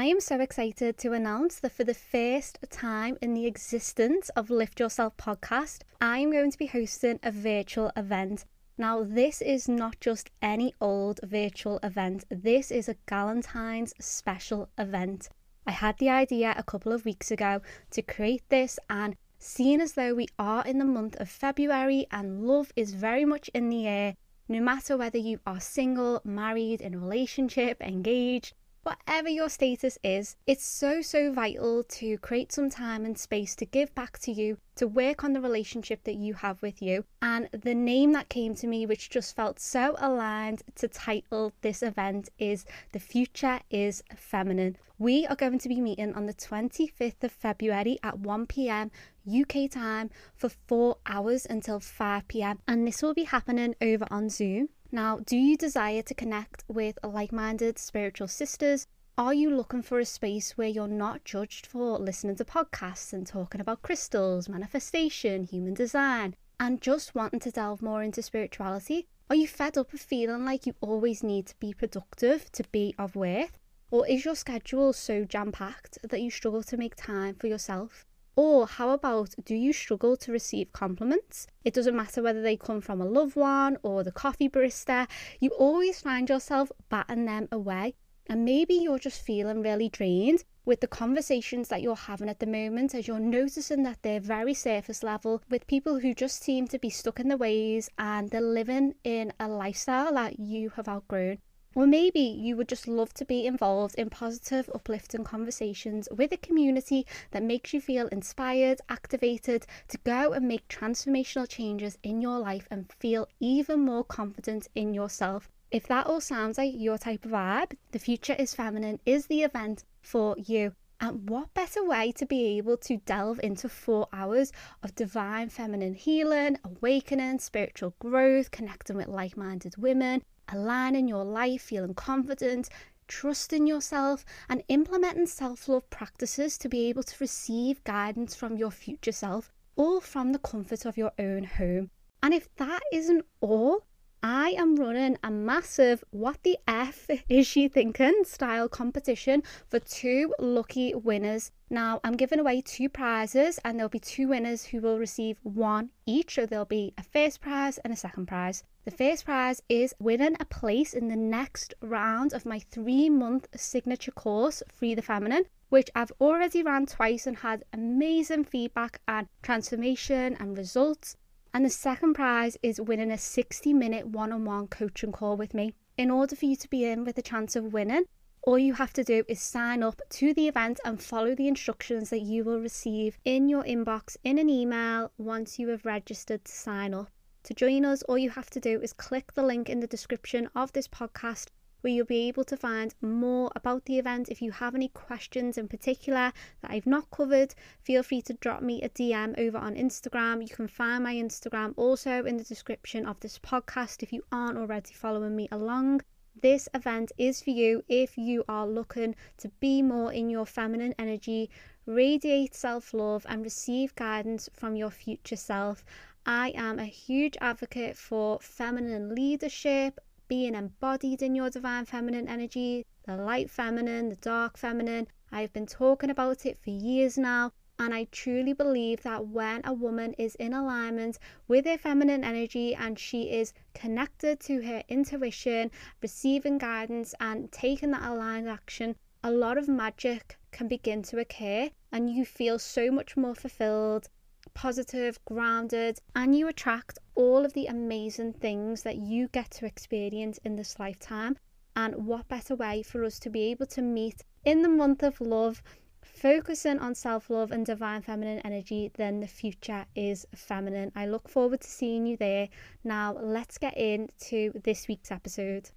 I am so excited to announce that for the first time in the existence of Lift Yourself podcast, I am going to be hosting a virtual event. Now, this is not just any old virtual event, this is a Galentine's special event. I had the idea a couple of weeks ago to create this, and seeing as though we are in the month of February and love is very much in the air, no matter whether you are single, married, in a relationship, engaged, Whatever your status is, it's so, so vital to create some time and space to give back to you, to work on the relationship that you have with you. And the name that came to me, which just felt so aligned to title this event, is The Future is Feminine. We are going to be meeting on the 25th of February at 1 pm UK time for four hours until 5 pm, and this will be happening over on Zoom. Now, do you desire to connect with like minded spiritual sisters? Are you looking for a space where you're not judged for listening to podcasts and talking about crystals, manifestation, human design, and just wanting to delve more into spirituality? Are you fed up of feeling like you always need to be productive to be of worth? Or is your schedule so jam packed that you struggle to make time for yourself? Or how about do you struggle to receive compliments? It doesn't matter whether they come from a loved one or the coffee barista, you always find yourself batting them away. And maybe you're just feeling really drained with the conversations that you're having at the moment as you're noticing that they're very surface level with people who just seem to be stuck in their ways and they're living in a lifestyle that you have outgrown. Or maybe you would just love to be involved in positive, uplifting conversations with a community that makes you feel inspired, activated to go and make transformational changes in your life and feel even more confident in yourself. If that all sounds like your type of vibe, The Future is Feminine is the event for you. And what better way to be able to delve into four hours of divine feminine healing, awakening, spiritual growth, connecting with like minded women, aligning your life, feeling confident, trusting yourself, and implementing self love practices to be able to receive guidance from your future self, all from the comfort of your own home. And if that isn't all, I am running a massive What the F is she thinking style competition for two lucky winners. Now, I'm giving away two prizes, and there'll be two winners who will receive one each. So, there'll be a first prize and a second prize. The first prize is winning a place in the next round of my three month signature course, Free the Feminine, which I've already ran twice and had amazing feedback and transformation and results. And the second prize is winning a 60 minute one on one coaching call with me. In order for you to be in with a chance of winning, all you have to do is sign up to the event and follow the instructions that you will receive in your inbox in an email once you have registered to sign up. To join us, all you have to do is click the link in the description of this podcast where you'll be able to find more about the event. If you have any questions in particular that I've not covered, feel free to drop me a DM over on Instagram. You can find my Instagram also in the description of this podcast if you aren't already following me along. This event is for you if you are looking to be more in your feminine energy, radiate self love, and receive guidance from your future self. I am a huge advocate for feminine leadership, being embodied in your divine feminine energy, the light feminine, the dark feminine. I've been talking about it for years now. And I truly believe that when a woman is in alignment with her feminine energy and she is connected to her intuition, receiving guidance, and taking that aligned action, a lot of magic can begin to occur, and you feel so much more fulfilled, positive, grounded, and you attract all of the amazing things that you get to experience in this lifetime. And what better way for us to be able to meet in the month of love, focusing on self love and divine feminine energy than the future is feminine. I look forward to seeing you there. Now, let's get into this week's episode.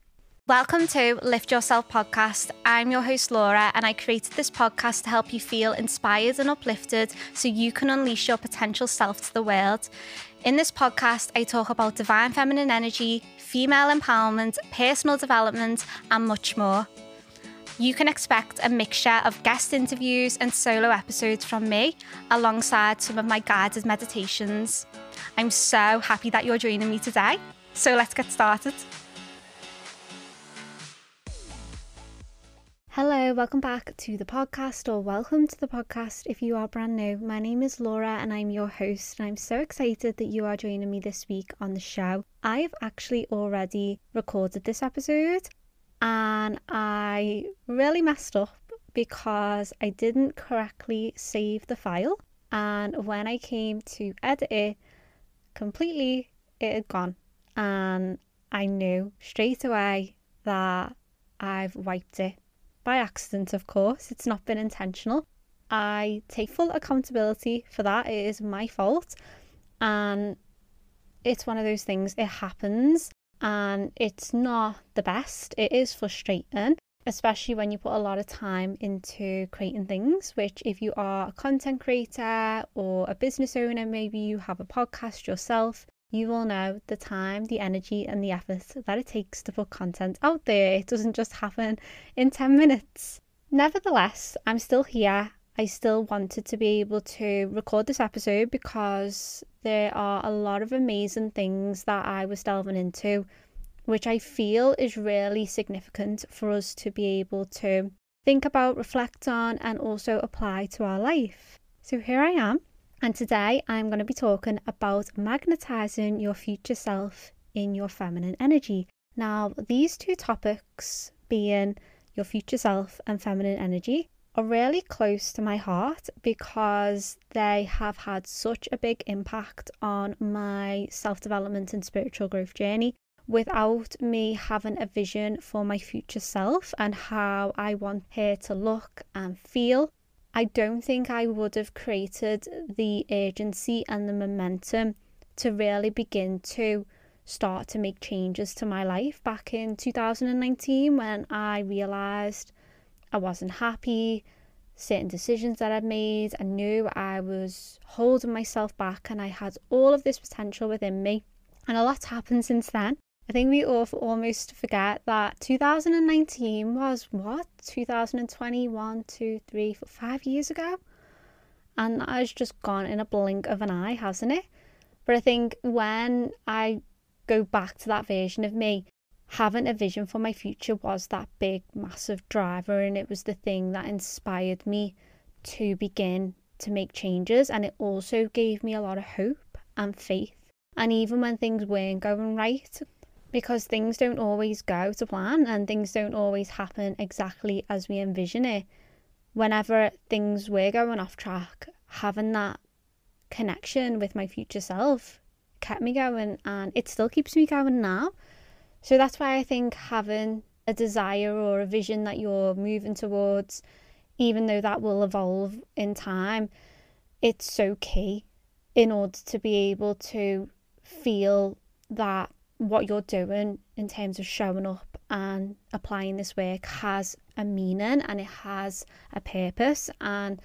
Welcome to Lift Yourself podcast. I'm your host, Laura, and I created this podcast to help you feel inspired and uplifted so you can unleash your potential self to the world. In this podcast, I talk about divine feminine energy, female empowerment, personal development, and much more. You can expect a mixture of guest interviews and solo episodes from me, alongside some of my guided meditations. I'm so happy that you're joining me today. So let's get started. Hello, welcome back to the podcast, or welcome to the podcast if you are brand new. My name is Laura and I'm your host, and I'm so excited that you are joining me this week on the show. I've actually already recorded this episode and I really messed up because I didn't correctly save the file, and when I came to edit it completely, it had gone, and I knew straight away that I've wiped it by accident, of course. It's not been intentional. I take full accountability for that. It is my fault. And it's one of those things, it happens and it's not the best. It is frustrating, especially when you put a lot of time into creating things. Which, if you are a content creator or a business owner, maybe you have a podcast yourself, you will know the time, the energy, and the effort that it takes to put content out there. It doesn't just happen in 10 minutes. Nevertheless, I'm still here. I still wanted to be able to record this episode because there are a lot of amazing things that I was delving into, which I feel is really significant for us to be able to think about, reflect on, and also apply to our life. So here I am and today I'm going to be talking about magnetizing your future self in your feminine energy. Now, these two topics, being your future self and feminine energy, are really close to my heart because they have had such a big impact on my self development and spiritual growth journey. Without me having a vision for my future self and how I want her to look and feel, I don't think I would have created the urgency and the momentum to really begin to start to make changes to my life back in 2019 when I realized I wasn't happy, certain decisions that I'd made, I knew I was holding myself back and I had all of this potential within me. And a lot's happened since then. I think we all almost forget that 2019 was what? 2021, 2, 3, 4, 5 years ago? And that has just gone in a blink of an eye, hasn't it? But I think when I go back to that version of me, having a vision for my future was that big, massive driver, and it was the thing that inspired me to begin to make changes. And it also gave me a lot of hope and faith. And even when things weren't going right, because things don't always go to plan and things don't always happen exactly as we envision it. Whenever things were going off track, having that connection with my future self kept me going and it still keeps me going now. So that's why I think having a desire or a vision that you're moving towards, even though that will evolve in time, it's so key in order to be able to feel that what you're doing in terms of showing up and applying this work has a meaning and it has a purpose. And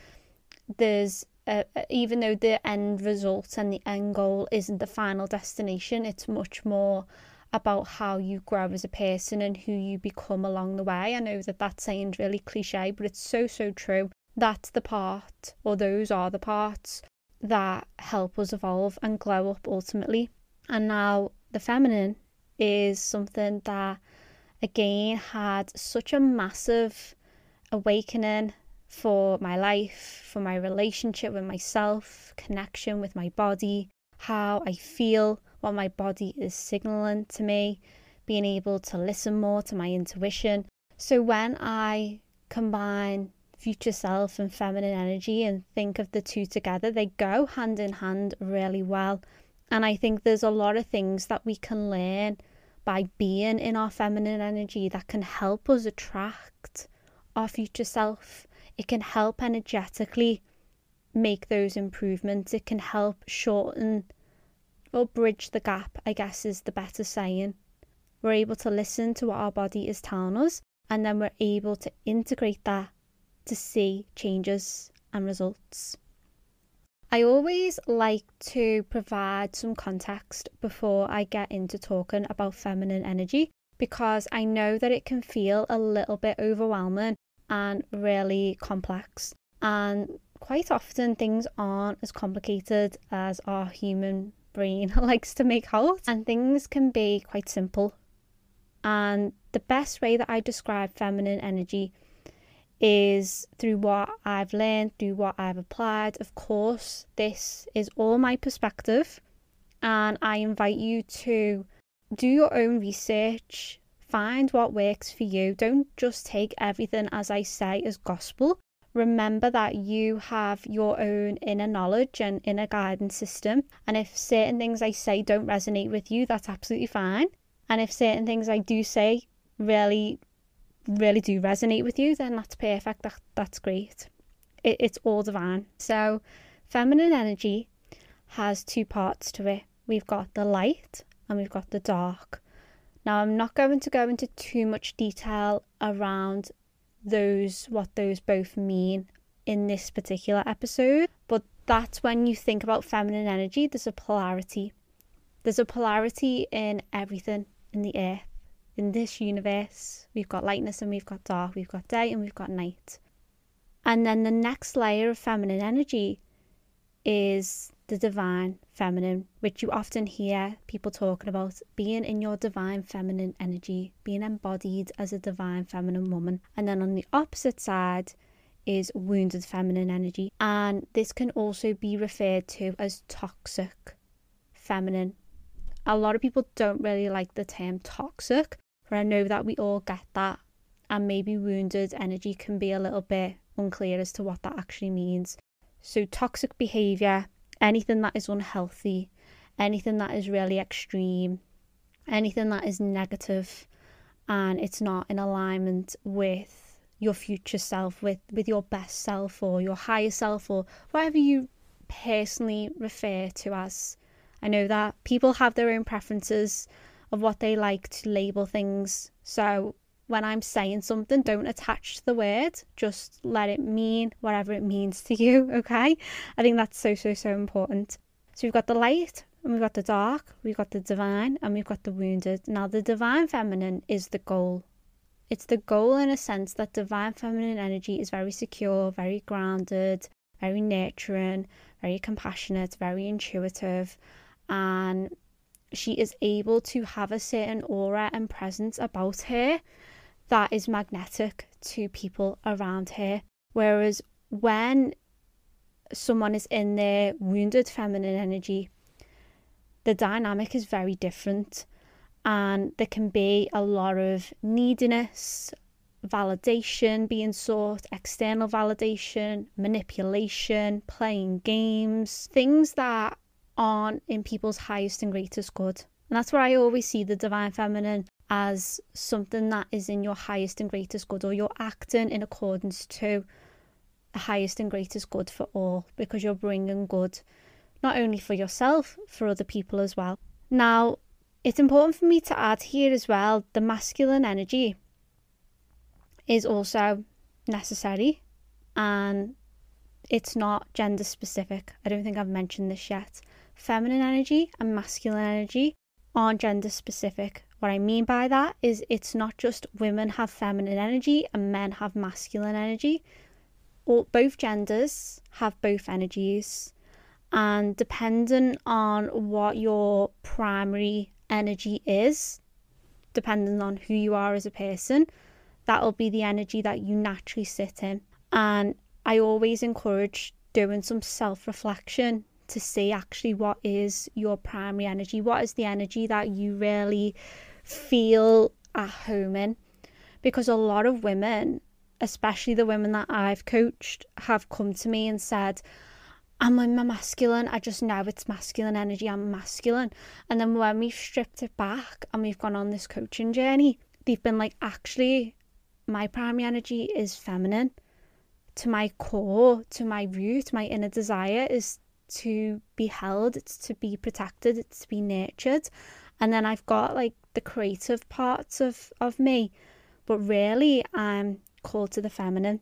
there's a, even though the end result and the end goal isn't the final destination it's much more about how you grow as a person and who you become along the way. I know that that sounds really cliche but it's so so true. That's the part or those are the parts that help us evolve and grow up ultimately. And now the feminine is something that again had such a massive awakening for my life, for my relationship with myself, connection with my body, how I feel, what my body is signaling to me, being able to listen more to my intuition. So when I combine future self and feminine energy and think of the two together, they go hand in hand really well. And I think there's a lot of things that we can learn by being in our feminine energy that can help us attract our future self. It can help energetically make those improvements. It can help shorten or bridge the gap, I guess is the better saying. We're able to listen to what our body is telling us, and then we're able to integrate that to see changes and results. I always like to provide some context before I get into talking about feminine energy because I know that it can feel a little bit overwhelming and really complex. And quite often things aren't as complicated as our human brain likes to make out, and things can be quite simple. And the best way that I describe feminine energy is through what I've learned, through what I've applied. Of course, this is all my perspective, and I invite you to do your own research, find what works for you. Don't just take everything as I say as gospel. Remember that you have your own inner knowledge and inner guidance system. And if certain things I say don't resonate with you, that's absolutely fine. And if certain things I do say really, really do resonate with you, then that's perfect. That, that's great. It, it's all divine. So, feminine energy has two parts to it we've got the light and we've got the dark. Now, I'm not going to go into too much detail around those, what those both mean in this particular episode, but that's when you think about feminine energy, there's a polarity. There's a polarity in everything in the earth, in this universe. We've got lightness and we've got dark, we've got day and we've got night. And then the next layer of feminine energy is the divine feminine, which you often hear people talking about being in your divine feminine energy, being embodied as a divine feminine woman. And then on the opposite side is wounded feminine energy. And this can also be referred to as toxic feminine. A lot of people don't really like the term toxic, but I know that we all get that. And maybe wounded energy can be a little bit unclear as to what that actually means. So, toxic behavior anything that is unhealthy, anything that is really extreme, anything that is negative and it's not in alignment with your future self, with, with your best self or your higher self or whatever you personally refer to as. I know that people have their own preferences of what they like to label things. So when I'm saying something, don't attach to the word, just let it mean whatever it means to you, okay? I think that's so, so, so important. So we've got the light, and we've got the dark, we've got the divine, and we've got the wounded. Now, the divine feminine is the goal. It's the goal in a sense that divine feminine energy is very secure, very grounded, very nurturing, very compassionate, very intuitive, and she is able to have a certain aura and presence about her that is magnetic to people around her. Whereas when someone is in their wounded feminine energy, the dynamic is very different. And there can be a lot of neediness, validation being sought, external validation, manipulation, playing games, things that aren't in people's highest and greatest good. And that's where I always see the divine feminine as something that is in your highest and greatest good, or you're acting in accordance to the highest and greatest good for all because you're bringing good not only for yourself, for other people as well. Now, it's important for me to add here as well the masculine energy is also necessary and it's not gender specific. I don't think I've mentioned this yet. Feminine energy and masculine energy aren't gender specific. What I mean by that is it's not just women have feminine energy and men have masculine energy. Or both genders have both energies. And depending on what your primary energy is, depending on who you are as a person, that'll be the energy that you naturally sit in. And I always encourage doing some self reflection to see actually what is your primary energy, what is the energy that you really feel at home in. Because a lot of women, especially the women that I've coached, have come to me and said, I'm in my masculine. I just know it's masculine energy. I'm masculine. And then when we've stripped it back and we've gone on this coaching journey, they've been like, actually, my primary energy is feminine. To my core, to my root, my inner desire is to be held, it's to be protected, it's to be nurtured. And then I've got like the creative parts of, of me, but really I'm called to the feminine.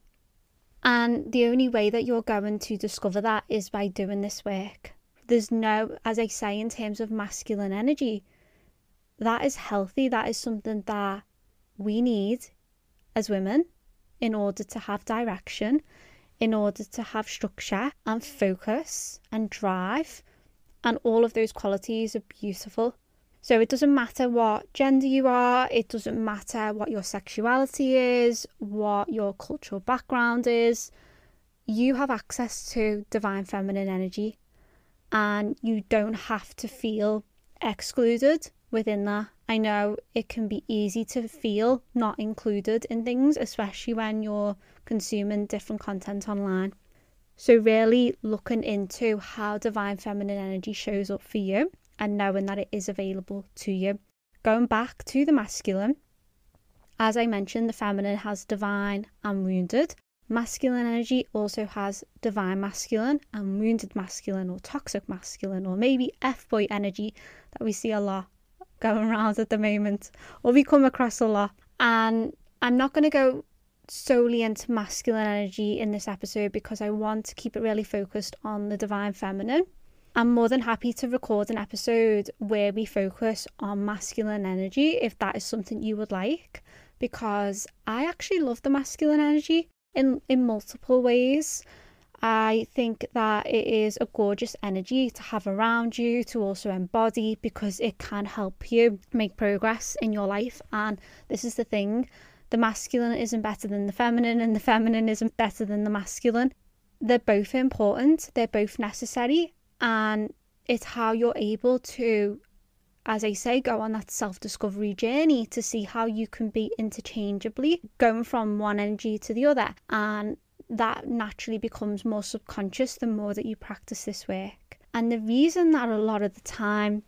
And the only way that you're going to discover that is by doing this work. There's no, as I say, in terms of masculine energy, that is healthy. That is something that we need as women in order to have direction, in order to have structure and focus and drive. And all of those qualities are beautiful. So it doesn't matter what gender you are, it doesn't matter what your sexuality is, what your cultural background is. You have access to divine feminine energy and you don't have to feel excluded within that. I know it can be easy to feel not included in things, especially when you're consuming different content online. So, really looking into how divine feminine energy shows up for you and knowing that it is available to you. Going back to the masculine, as I mentioned, the feminine has divine and wounded. Masculine energy also has divine masculine and wounded masculine or toxic masculine or maybe F boy energy that we see a lot going around at the moment or we come across a lot. And I'm not going to go solely into masculine energy in this episode because I want to keep it really focused on the divine feminine. I'm more than happy to record an episode where we focus on masculine energy if that is something you would like, because I actually love the masculine energy in, in multiple ways. I think that it is a gorgeous energy to have around you to also embody because it can help you make progress in your life. And this is the thing the masculine isn't better than the feminine, and the feminine isn't better than the masculine. They're both important, they're both necessary, and it's how you're able to as I say, go on that self discovery journey to see how you can be interchangeably going from one energy to the other. And that naturally becomes more subconscious the more that you practice this work. And the reason that a lot of the time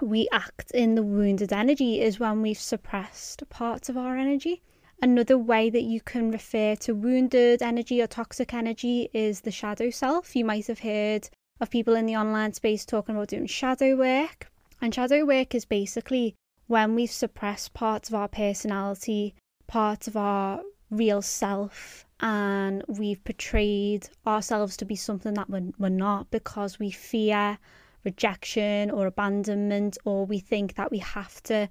we act in the wounded energy is when we've suppressed parts of our energy. Another way that you can refer to wounded energy or toxic energy is the shadow self. You might have heard of people in the online space talking about doing shadow work. And shadow work is basically when we've suppressed parts of our personality, parts of our real self, and we've portrayed ourselves to be something that we're, we're not because we fear rejection or abandonment, or we think that we have to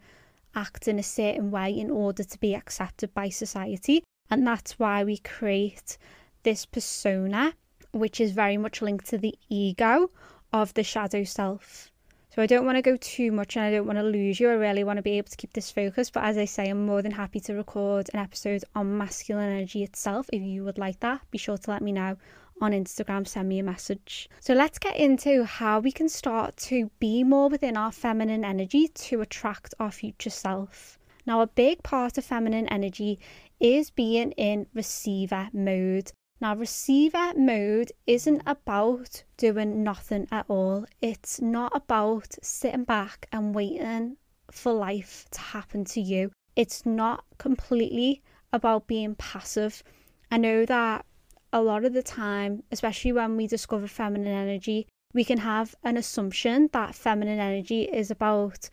act in a certain way in order to be accepted by society. And that's why we create this persona which is very much linked to the ego of the shadow self. So I don't want to go too much and I don't want to lose you. I really want to be able to keep this focus. But as I say, I'm more than happy to record an episode on masculine energy itself. If you would like that, be sure to let me know on Instagram, send me a message. So let's get into how we can start to be more within our feminine energy to attract our future self. Now, a big part of feminine energy is being in receiver mode. Now, receiver mode isn't about doing nothing at all. It's not about sitting back and waiting for life to happen to you. It's not completely about being passive. I know that a lot of the time, especially when we discover feminine energy, we can have an assumption that feminine energy is about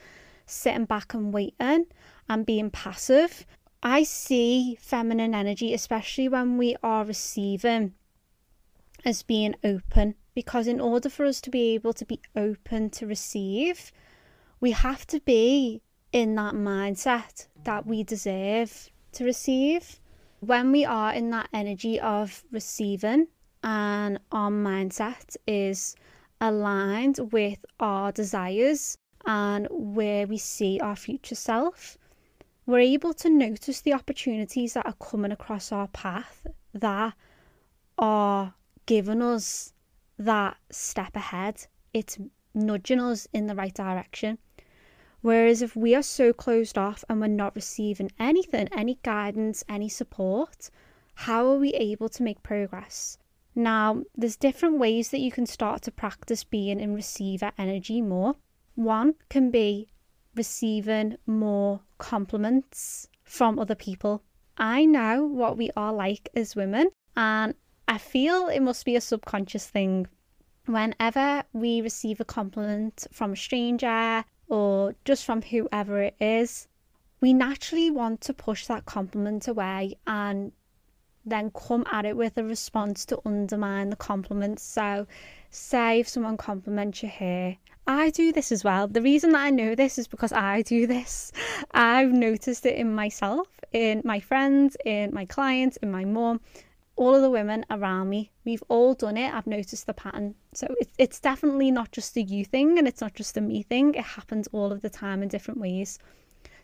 sitting back and waiting and being passive. I see feminine energy, especially when we are receiving, as being open. Because in order for us to be able to be open to receive, we have to be in that mindset that we deserve to receive. When we are in that energy of receiving and our mindset is aligned with our desires and where we see our future self, we're able to notice the opportunities that are coming across our path that are giving us that step ahead. It's nudging us in the right direction. Whereas if we are so closed off and we're not receiving anything, any guidance, any support, how are we able to make progress? Now, there's different ways that you can start to practice being in receiver energy more. One can be receiving more compliments from other people. I know what we are like as women, and I feel it must be a subconscious thing. Whenever we receive a compliment from a stranger or just from whoever it is, we naturally want to push that compliment away and then come at it with a response to undermine the compliment. So, say if someone compliments your hair, I do this as well. The reason that I know this is because I do this. I've noticed it in myself, in my friends, in my clients, in my mum. all of the women around me, we've all done it. I've noticed the pattern. So it's, it's definitely not just a you thing and it's not just a me thing. It happens all of the time in different ways.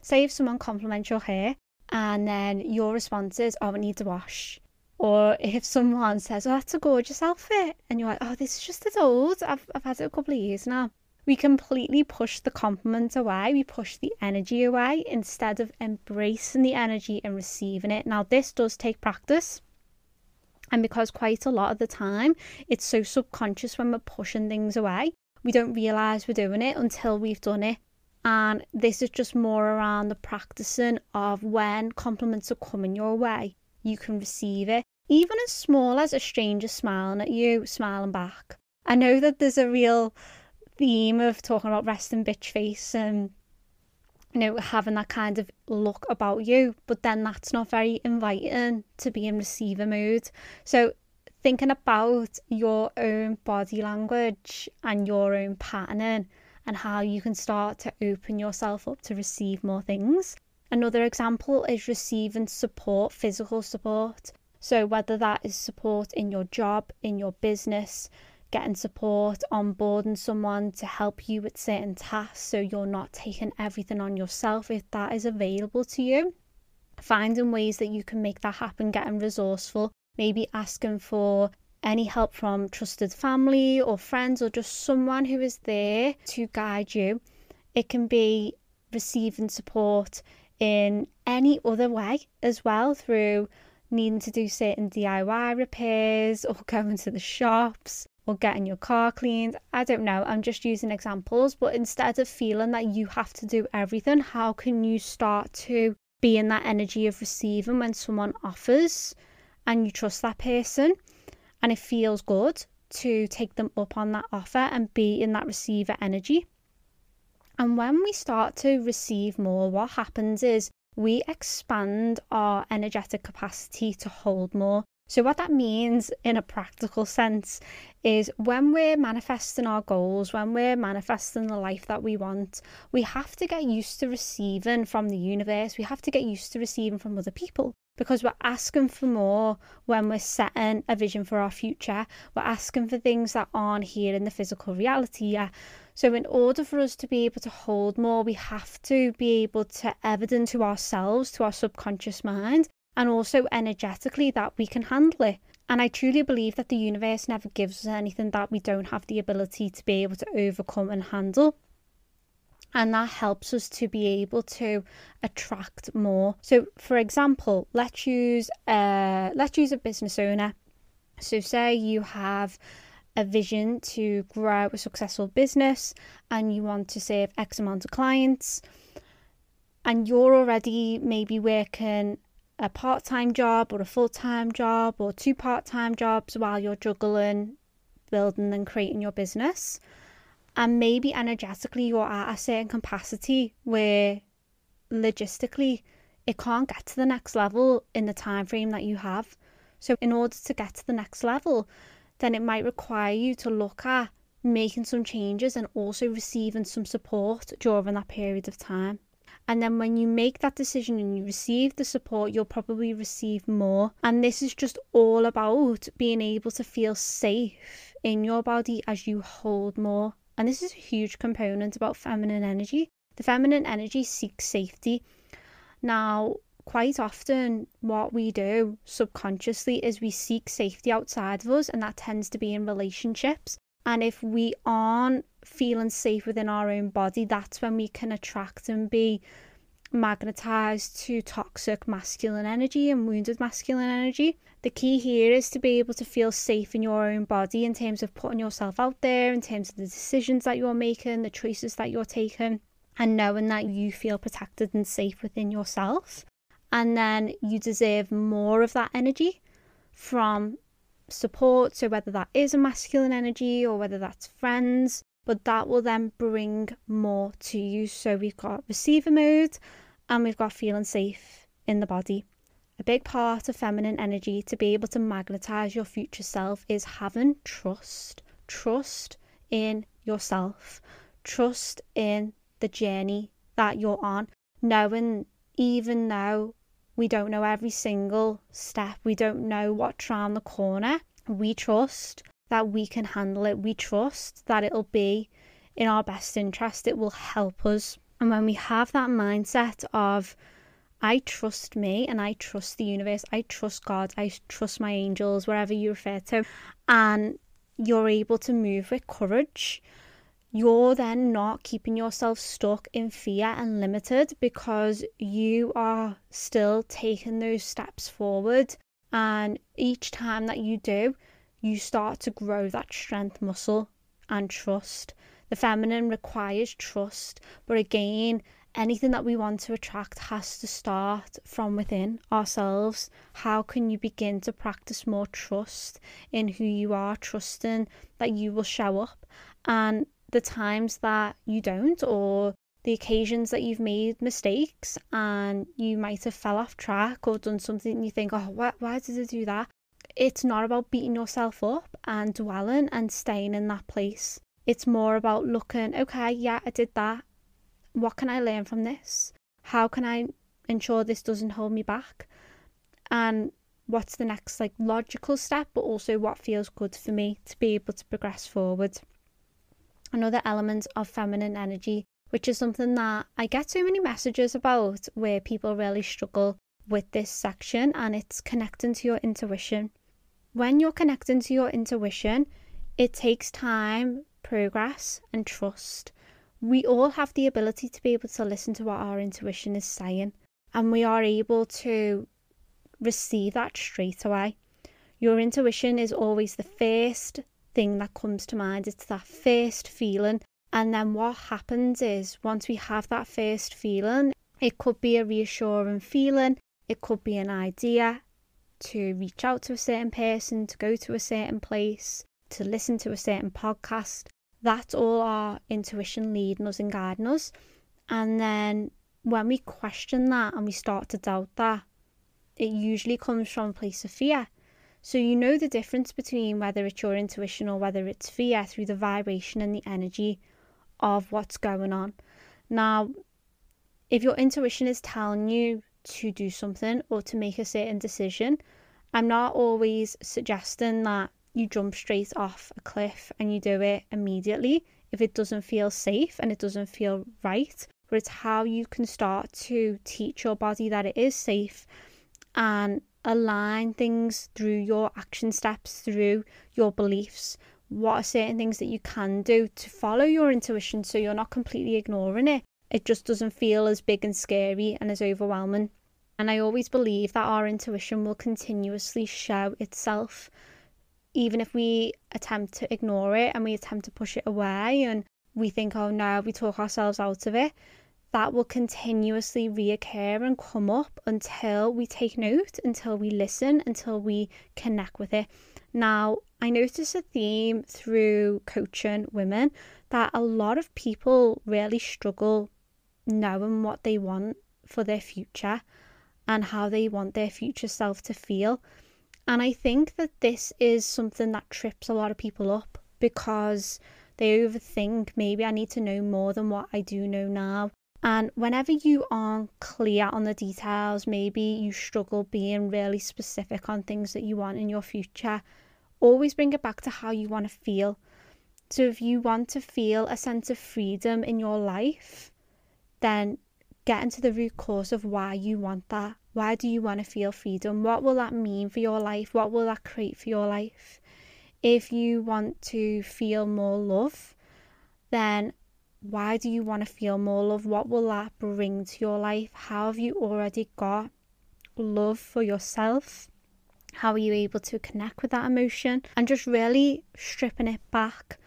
Say if someone compliments your hair and then your response is, oh, it needs a wash. Or if someone says, oh, that's a gorgeous outfit. And you're like, oh, this is just as old. I've, I've had it a couple of years now. We completely push the compliment away. We push the energy away instead of embracing the energy and receiving it. Now, this does take practice. And because quite a lot of the time it's so subconscious when we're pushing things away, we don't realize we're doing it until we've done it. And this is just more around the practicing of when compliments are coming your way, you can receive it, even as small as a stranger smiling at you, smiling back. I know that there's a real theme of talking about resting bitch face and you know having that kind of look about you but then that's not very inviting to be in receiver mood so thinking about your own body language and your own patterning and how you can start to open yourself up to receive more things. Another example is receiving support physical support. So whether that is support in your job in your business getting support, onboarding someone to help you with certain tasks so you're not taking everything on yourself if that is available to you. Finding ways that you can make that happen, getting resourceful, maybe asking for any help from trusted family or friends or just someone who is there to guide you. It can be receiving support in any other way as well through needing to do certain DIY repairs or going to the shops or getting your car cleaned. I don't know, I'm just using examples. But instead of feeling that you have to do everything, how can you start to be in that energy of receiving when someone offers and you trust that person and it feels good to take them up on that offer and be in that receiver energy? And when we start to receive more, what happens is we expand our energetic capacity to hold more. So, what that means in a practical sense is when we're manifesting our goals, when we're manifesting the life that we want, we have to get used to receiving from the universe. We have to get used to receiving from other people because we're asking for more when we're setting a vision for our future. We're asking for things that aren't here in the physical reality yet. So, in order for us to be able to hold more, we have to be able to evidence to ourselves, to our subconscious mind, and also energetically that we can handle it. And I truly believe that the universe never gives us anything that we don't have the ability to be able to overcome and handle. And that helps us to be able to attract more. So, for example, let's use a, let's use a business owner. So, say you have a vision to grow a successful business and you want to serve X amount of clients, and you're already maybe working a part time job or a full time job or two part time jobs while you're juggling building and creating your business. And maybe energetically you're at a certain capacity where logistically it can't get to the next level in the time frame that you have. So in order to get to the next level, then it might require you to look at making some changes and also receiving some support during that period of time. And then when you make that decision and you receive the support, you'll probably receive more. And this is just all about being able to feel safe in your body as you hold more. And this is a huge component about feminine energy. The feminine energy seeks safety. Now, quite often, what we do subconsciously is we seek safety outside of us, and that tends to be in relationships. And if we aren't feeling safe within our own body, that's when we can attract and be magnetized to toxic masculine energy and wounded masculine energy. The key here is to be able to feel safe in your own body in terms of putting yourself out there, in terms of the decisions that you're making, the choices that you're taking, and knowing that you feel protected and safe within yourself. And then you deserve more of that energy from support. So, whether that is a masculine energy or whether that's friends, but that will then bring more to you. So, we've got receiver mode and we've got feeling safe in the body. A big part of feminine energy to be able to magnetize your future self is having trust. Trust in yourself, trust in the journey that you're on, knowing even though We don't know every single step. We don't know what's around the corner. We trust that we can handle it. We trust that it'll be in our best interest. It will help us. And when we have that mindset of, I trust me and I trust the universe, I trust God, I trust my angels, wherever you refer to, and you're able to move with courage, you're then not keeping yourself stuck in fear and limited because you are still taking those steps forward. And each time that you do, you start to grow that strength muscle and trust. The feminine requires trust, but again, anything that we want to attract has to start from within ourselves. How can you begin to practice more trust in who you are, trusting that you will show up and the times that you don't or the occasions that you've made mistakes and you might have fell off track or done something you think, oh, why, why did I do that? It's not about beating yourself up and dwelling and staying in that place. It's more about looking, okay, yeah, I did that. What can I learn from this? How can I ensure this doesn't hold me back? And what's the next like logical step, but also what feels good for me to be able to progress forward another element of feminine energy, which is something that I get so many messages about where people really struggle with this section, and it's connecting to your intuition. When you're connecting to your intuition, it takes time, progress, and trust. We all have the ability to be able to listen to what our intuition is saying, and we are able to receive that straight away. Your intuition is always the first thing that comes to mind. It's that first feeling. And then what happens is once we have that first feeling, it could be a reassuring feeling, it could be an idea to reach out to a certain person, to go to a certain place, to listen to a certain podcast. That's all our intuition leading us and guiding us. And then when we question that and we start to doubt that, it usually comes from a place of fear. So you know the difference between whether it's your intuition or whether it's fear through the vibration and the energy of what's going on. Now, if your intuition is telling you to do something or to make a certain decision, I'm not always suggesting that you jump straight off a cliff and you do it immediately if it doesn't feel safe and it doesn't feel right. But it's how you can start to teach your body that it is safe and align things through your action steps, through your beliefs. What are certain things that you can do to follow your intuition so you're not completely ignoring it? It just doesn't feel as big and scary and as overwhelming. And I always believe that our intuition will continuously show itself, even if we attempt to ignore it and we attempt to push it away and we think, oh no, we talk ourselves out of it that will continuously reoccur and come up until we take note, until we listen, until we connect with it. Now, I notice a theme through coaching women that a lot of people really struggle knowing what they want for their future and how they want their future self to feel. And I think that this is something that trips a lot of people up because they overthink maybe I need to know more than what I do know now. And whenever you aren't clear on the details, maybe you struggle being really specific on things that you want in your future, always bring it back to how you want to feel. So if you want to feel a sense of freedom in your life, then get into the root cause of why you want that. Why do you want to feel freedom? What will that mean for your life? What will that create for your life? If you want to feel more love, then why do you want to feel more love? What will that bring to your life? How have you already got love for yourself? How are you able to connect with that emotion? And just really stripping it back.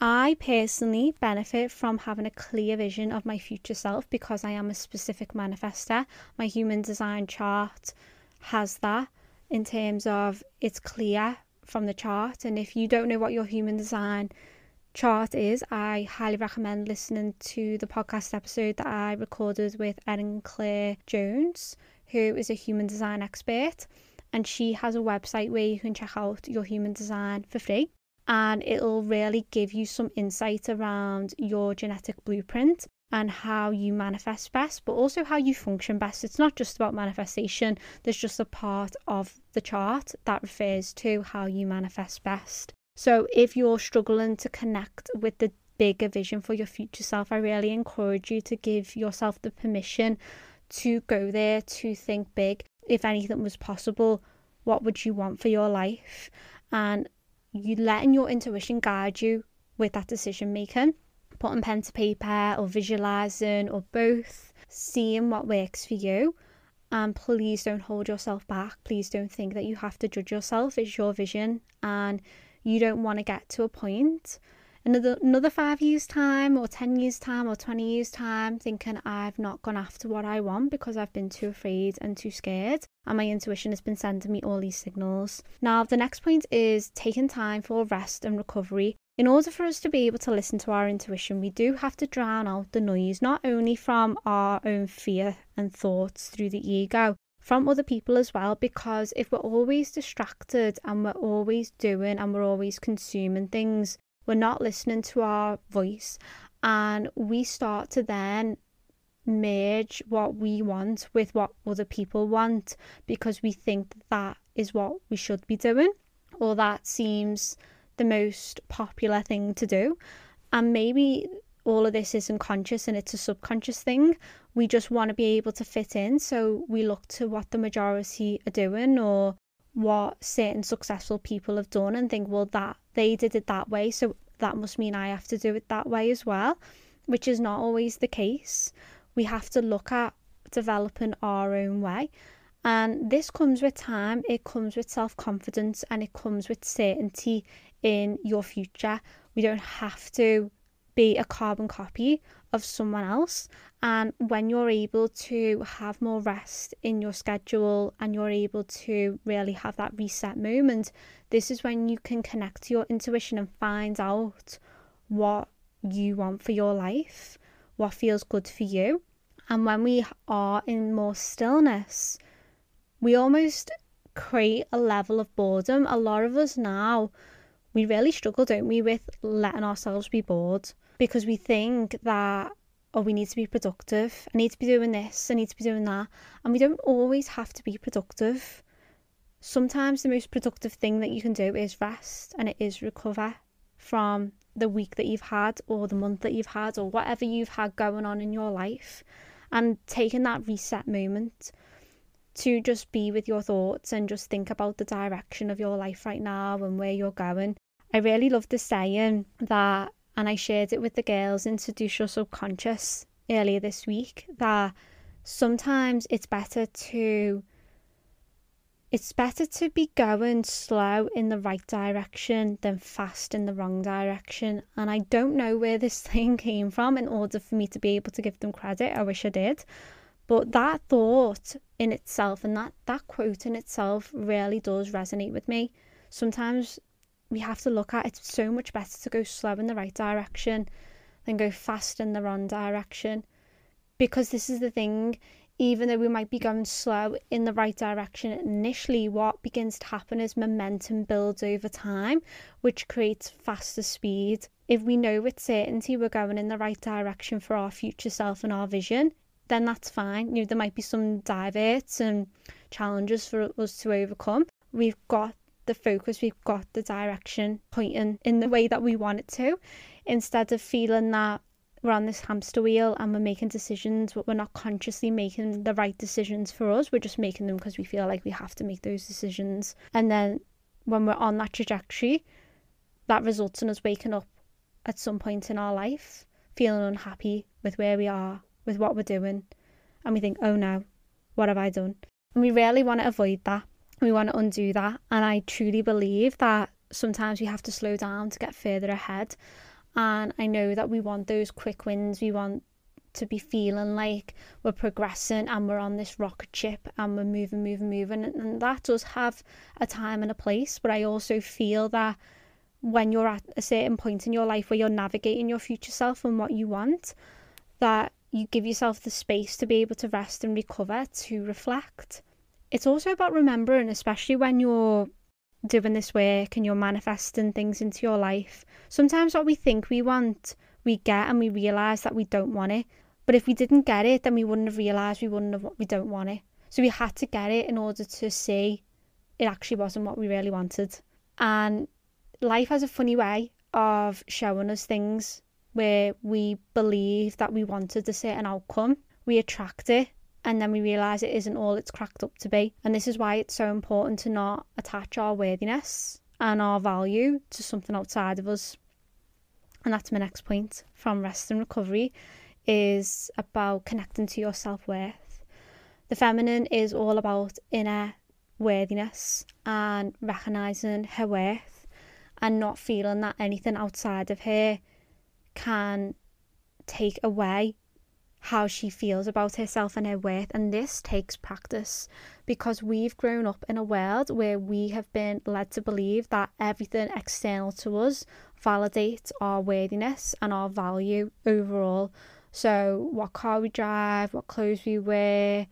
I personally benefit from having a clear vision of my future self because I am a specific manifester. My human design chart has that in terms of it's clear from the chart. And if you don't know what your human design chart is, I highly recommend listening to the podcast episode that I recorded with Erin Claire Jones, who is a human design expert. And she has a website where you can check out your human design for free. And it'll really give you some insight around your genetic blueprint and how you manifest best, but also how you function best. It's not just about manifestation, there's just a part of the chart that refers to how you manifest best. So if you're struggling to connect with the bigger vision for your future self, I really encourage you to give yourself the permission to go there, to think big. If anything was possible, what would you want for your life? And you letting your intuition guide you with that decision making putting pen to paper or visualizing or both, seeing what works for you. And please don't hold yourself back. Please don't think that you have to judge yourself. It's your vision, and you don't want to get to a point. Another another five years time or 10 years time or 20 years time thinking i've not gone after what i want because i've been too afraid and too scared and my intuition has been sending me all these signals. Now the next point is taking time for rest and recovery. In order for us to be able to listen to our intuition, we do have to drown out the noise, not only from our own fear and thoughts through the ego, from other people as well. Because if we're always distracted and we're always doing and we're always consuming things, we're not listening to our voice. And we start to then merge what we want with what other people want because we think that is what we should be doing or that seems the most popular thing to do. And maybe all of this isn't conscious and it's a subconscious thing. We just want to be able to fit in. So we look to what the majority are doing or what certain successful people have done and think, well, that they did it that way. So that must mean I have to do it that way as well, which is not always the case. We have to look at developing our own way. And this comes with time, it comes with self confidence, and it comes with certainty in your future. We don't have to be a carbon copy of someone else. And when you're able to have more rest in your schedule and you're able to really have that reset moment, this is when you can connect to your intuition and find out what you want for your life, what feels good for you. And when we are in more stillness, we almost create a level of boredom. A lot of us now we really struggle, don't we, with letting ourselves be bored because we think that, oh, we need to be productive. I need to be doing this. I need to be doing that. And we don't always have to be productive. Sometimes the most productive thing that you can do is rest and it is recover from the week that you've had or the month that you've had or whatever you've had going on in your life and taking that reset moment to just be with your thoughts and just think about the direction of your life right now and where you're going. I really love the saying that, and I shared it with the girls in Seduce Your Subconscious earlier this week, that sometimes it's better to it's better to be going slow in the right direction than fast in the wrong direction. And I don't know where this thing came from in order for me to be able to give them credit. I wish I did. But that thought in itself and that, that quote in itself really does resonate with me. Sometimes we have to look at it's so much better to go slow in the right direction than go fast in the wrong direction. Because this is the thing, even though we might be going slow in the right direction initially, what begins to happen is momentum builds over time, which creates faster speed. If we know with certainty we're going in the right direction for our future self and our vision, then that's fine. You know, there might be some diverts and challenges for us to overcome. We've got the focus, we've got the direction pointing in the way that we want it to, instead of feeling that we're on this hamster wheel and we're making decisions, but we're not consciously making the right decisions for us. We're just making them because we feel like we have to make those decisions. And then when we're on that trajectory, that results in us waking up at some point in our life feeling unhappy with where we are with what we're doing and we think, oh no, what have I done? And we really want to avoid that. We want to undo that. And I truly believe that sometimes we have to slow down to get further ahead. And I know that we want those quick wins. We want to be feeling like we're progressing and we're on this rocket ship and we're moving, moving, moving. And that does have a time and a place. But I also feel that when you're at a certain point in your life where you're navigating your future self and what you want, that you give yourself the space to be able to rest and recover, to reflect. It's also about remembering, especially when you're doing this work and you're manifesting things into your life. Sometimes what we think we want we get and we realize that we don't want it. But if we didn't get it, then we wouldn't have realized we wouldn't have we don't want it. So we had to get it in order to see it actually wasn't what we really wanted. And life has a funny way of showing us things where we believe that we wanted a certain outcome, we attract it, and then we realise it isn't all it's cracked up to be. And this is why it's so important to not attach our worthiness and our value to something outside of us. And that's my next point from rest and recovery is about connecting to your self-worth. The feminine is all about inner worthiness and recognizing her worth and not feeling that anything outside of her can take away how she feels about herself and her worth. And this takes practice because we've grown up in a world where we have been led to believe that everything external to us validates our worthiness and our value overall. So, what car we drive, what clothes we wear,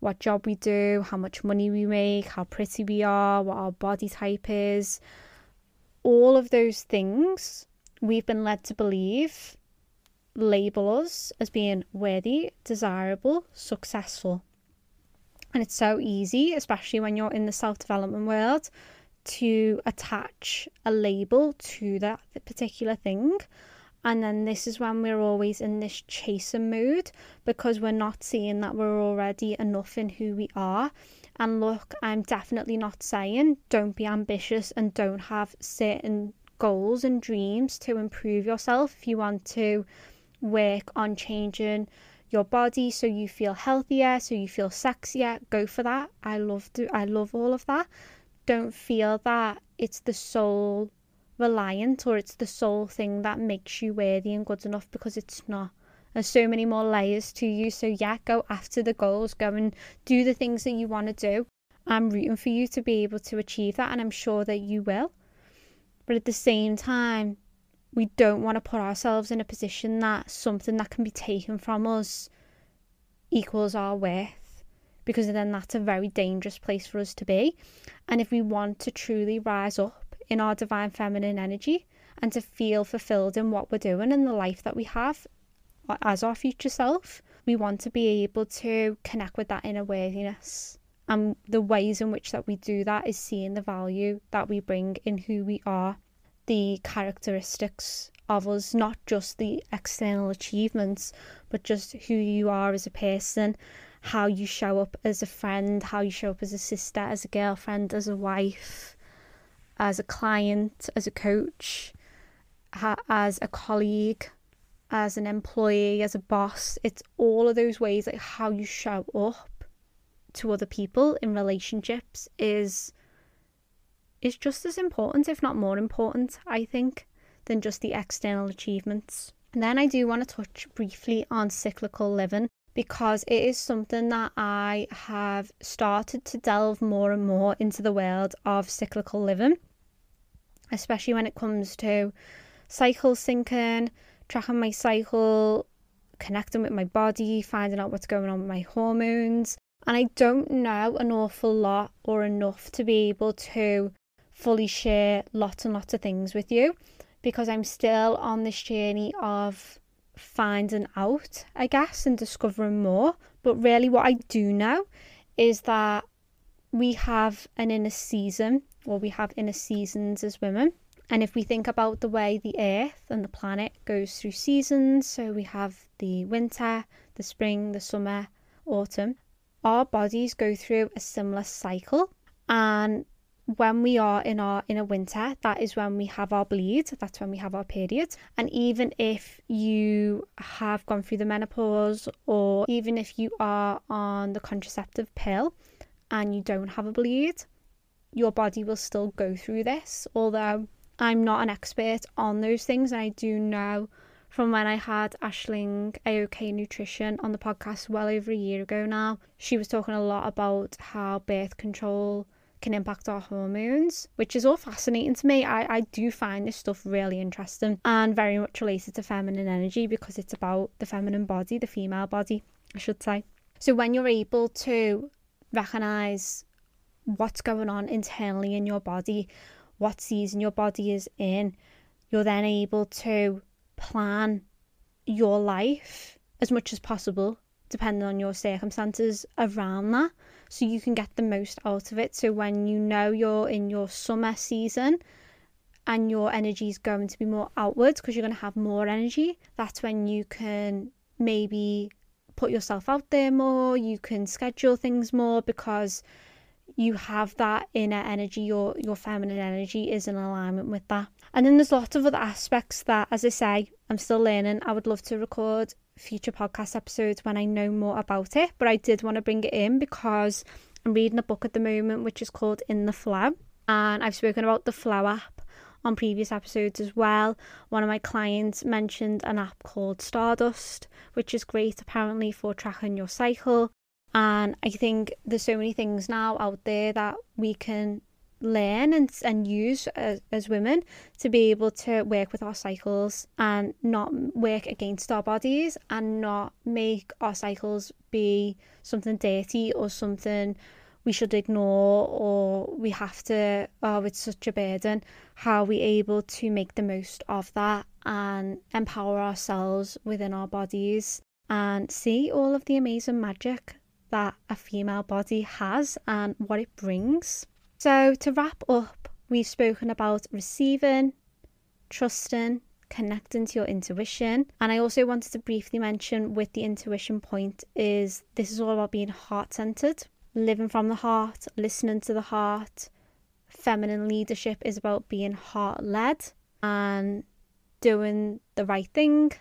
what job we do, how much money we make, how pretty we are, what our body type is, all of those things we've been led to believe label us as being worthy, desirable, successful. And it's so easy, especially when you're in the self development world, to attach a label to that particular thing. And then this is when we're always in this chasing mood because we're not seeing that we're already enough in who we are. And look, I'm definitely not saying don't be ambitious and don't have certain goals and dreams to improve yourself if you want to work on changing your body so you feel healthier so you feel sexier go for that. I love to i love all of that. Don't feel that it's the sole reliant or it's the sole thing that makes you worthy and good enough because it's not. There's so many more layers to you. So yeah go after the goals. Go and do the things that you want to do. I'm rooting for you to be able to achieve that and i'm sure that you will. But at the same time, we don't want to put ourselves in a position that something that can be taken from us equals our worth because then that's a very dangerous place for us to be. And if we want to truly rise up in our divine feminine energy and to feel fulfilled in what we're doing in the life that we have as our future self, we want to be able to connect with that inner worthiness and the ways in which that we do that is seeing the value that we bring in who we are the characteristics of us not just the external achievements but just who you are as a person how you show up as a friend how you show up as a sister as a girlfriend as a wife as a client as a coach as a colleague as an employee as a boss. It's all of those ways like how you show up to other people in relationships is is just as important, if not more important, I think, than just the external achievements. And then I do want to touch briefly on cyclical living because it is something that I have started to delve more and more into the world of cyclical living, especially when it comes to cycle syncing, tracking my cycle, connecting with my body, finding out what's going on with my hormones, and I don't know an awful lot or enough to be able to fully share lots and lots of things with you because I'm still on this journey of finding out, I guess, and discovering more. But really, what I do know is that we have an inner season, or we have inner seasons as women. And if we think about the way the earth and the planet goes through seasons, so we have the winter, the spring, the summer, autumn, our bodies go through a similar cycle and when we are in our in a winter that is when we have our bleed that's when we have our period and even if you have gone through the menopause or even if you are on the contraceptive pill and you don't have a bleed your body will still go through this although i'm not an expert on those things and i do know from when I had Ashling AOK Nutrition on the podcast well over a year ago now. She was talking a lot about how birth control can impact our hormones, which is all fascinating to me. I, I do find this stuff really interesting and very much related to feminine energy because it's about the feminine body, the female body, I should say. So when you're able to recognize what's going on internally in your body, what season your body is in, you're then able to plan your life as much as possible, depending on your circumstances around that, so you can get the most out of it. So when you know you're in your summer season and your energy is going to be more outwards because you're going to have more energy, that's when you can maybe put yourself out there more, you can schedule things more because you have that inner energy, your your feminine energy is in alignment with that. And then there's lots of other aspects that, as I say, I'm still learning. I would love to record future podcast episodes when I know more about it, but I did want to bring it in because I'm reading a book at the moment which is called In the Flow, and I've spoken about the Flow app on previous episodes as well. One of my clients mentioned an app called Stardust, which is great apparently for tracking your cycle. And I think there's so many things now out there that we can learn and, and use as, as women to be able to work with our cycles and not work against our bodies and not make our cycles be something dirty or something we should ignore or we have to oh it's such a burden how are we able to make the most of that and empower ourselves within our bodies and see all of the amazing magic that a female body has and what it brings. So, to wrap up, we've spoken about receiving, trusting, connecting to your intuition. And I also wanted to briefly mention with the intuition point is this is all about being heart centered, living from the heart, listening to the heart. Feminine leadership is about being heart led and doing the right thing.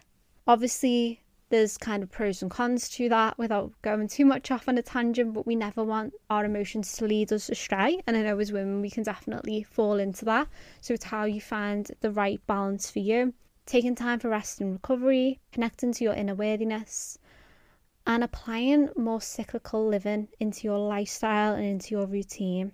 Obviously, there's kind of pros and cons to that without going too much off on a tangent, but we never want our emotions to lead us astray. And I know as women, we can definitely fall into that. So it's how you find the right balance for you. Taking time for rest and recovery, connecting to your inner worthiness, and applying more cyclical living into your lifestyle and into your routine.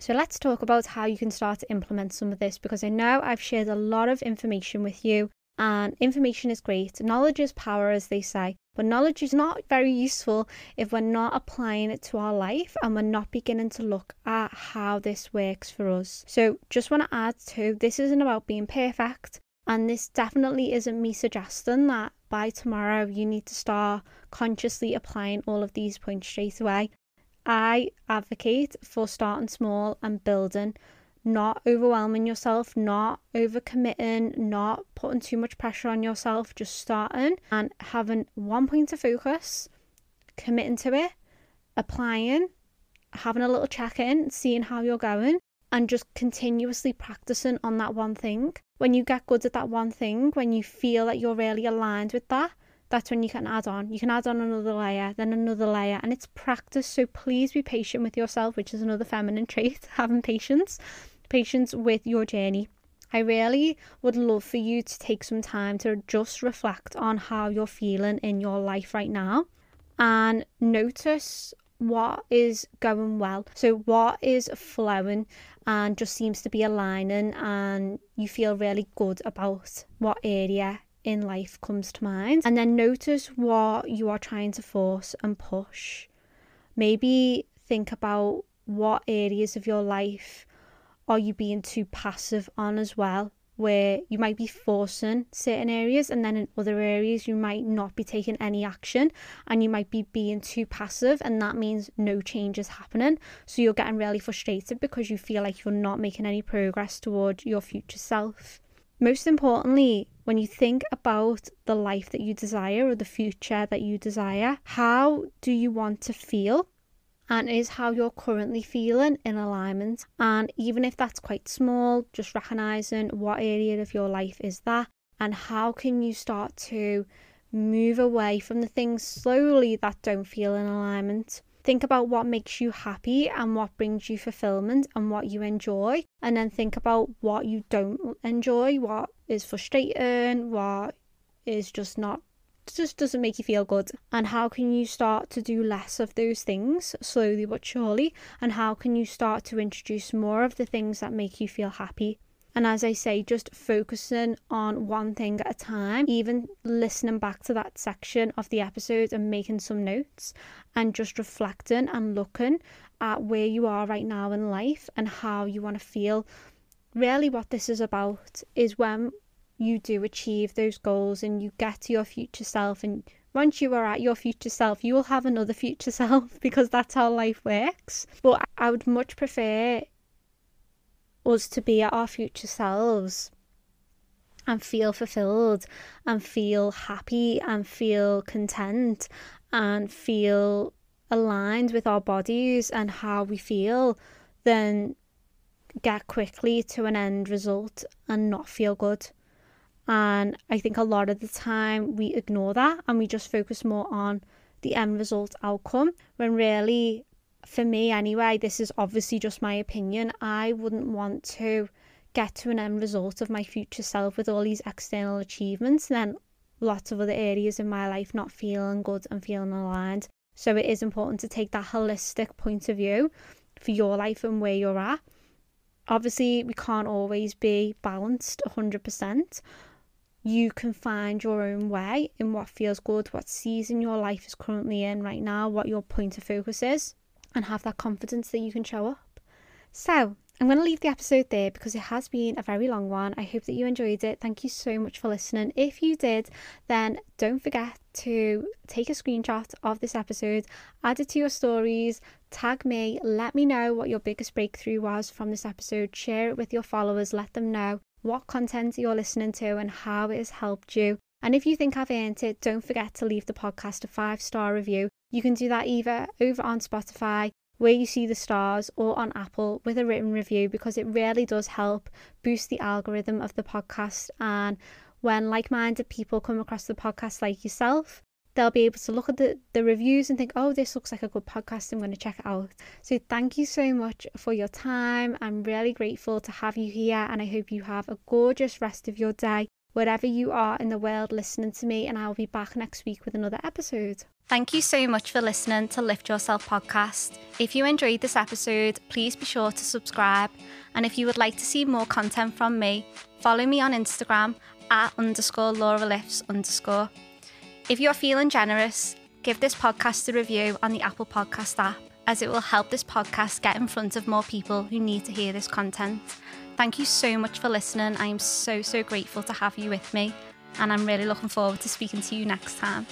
So let's talk about how you can start to implement some of this because I know I've shared a lot of information with you and information is great. Knowledge is power, as they say, but knowledge is not very useful if we're not applying it to our life and we're not beginning to look at how this works for us. So, just want to add to this isn't about being perfect, and this definitely isn't me suggesting that by tomorrow you need to start consciously applying all of these points straight away. I advocate for starting small and building not overwhelming yourself, not overcommitting, not putting too much pressure on yourself, just starting and having one point of focus, committing to it, applying, having a little check in, seeing how you're going, and just continuously practicing on that one thing. When you get good at that one thing, when you feel that you're really aligned with that, that's when you can add on. You can add on another layer, then another layer, and it's practice. So please be patient with yourself, which is another feminine trait, having patience patience with your journey. I really would love for you to take some time to just reflect on how you're feeling in your life right now and notice what is going well. So, what is flowing and just seems to be aligning, and you feel really good about what area in life comes to mind. And then notice what you are trying to force and push. Maybe think about what areas of your life are you being too passive on as well? Where you might be forcing certain areas, and then in other areas, you might not be taking any action and you might be being too passive, and that means no change is happening. So you're getting really frustrated because you feel like you're not making any progress toward your future self. Most importantly, when you think about the life that you desire or the future that you desire, how do you want to feel? And is how you're currently feeling in alignment. And even if that's quite small, just recognizing what area of your life is that and how can you start to move away from the things slowly that don't feel in alignment. Think about what makes you happy and what brings you fulfillment and what you enjoy, and then think about what you don't enjoy, what is frustrating, what is just not just doesn't make you feel good. And how can you start to do less of those things slowly but surely? And how can you start to introduce more of the things that make you feel happy? And as I say, just focusing on one thing at a time, even listening back to that section of the episode and making some notes and just reflecting and looking at where you are right now in life and how you want to feel. Really, what this is about is when you do achieve those goals and you get to your future self and once you are at your future self, you will have another future self because that's how life works. But I would much prefer us to be at our future selves and feel fulfilled and feel happy and feel content and feel aligned with our bodies and how we feel than get quickly to an end result and not feel good. And I think a lot of the time we ignore that and we just focus more on the end result outcome when really, for me anyway, this is obviously just my opinion. I wouldn't want to get to an end result of my future self with all these external achievements, and then lots of other areas in my life not feeling good and feeling aligned. So it is important to take that holistic point of view for your life and where you're at. Obviously, we can't always be balanced 100%, you can find your own way in what feels good, what season your life is currently in right now, what your point of focus is, and have that confidence that you can show up. So, I'm going to leave the episode there because it has been a very long one. I hope that you enjoyed it. Thank you so much for listening. If you did, then don't forget to take a screenshot of this episode, add it to your stories, tag me, let me know what your biggest breakthrough was from this episode, share it with your followers, let them know what content you're listening to and how it has helped you. And if you think I've earned it, don't forget to leave the podcast a five star review. You can do that either over on Spotify, where you see the stars, or on Apple with a written review because it really does help boost the algorithm of the podcast. And when like minded people come across the podcast like yourself, they'll be able to look at the, the reviews and think, oh, this looks like a good podcast. I'm going to check it out. So, thank you so much for your time. I'm really grateful to have you here, and I hope you have a gorgeous rest of your day wherever you are in the world listening to me. And I'll be back next week with another episode. Thank you so much for listening to Lift Yourself podcast. If you enjoyed this episode, please be sure to subscribe. And if you would like to see more content from me, follow me on Instagram at underscore Laura Lifts underscore. If you're feeling generous, give this podcast a review on the Apple Podcast app, as it will help this podcast get in front of more people who need to hear this content. Thank you so much for listening. I am so, so grateful to have you with me, and I'm really looking forward to speaking to you next time.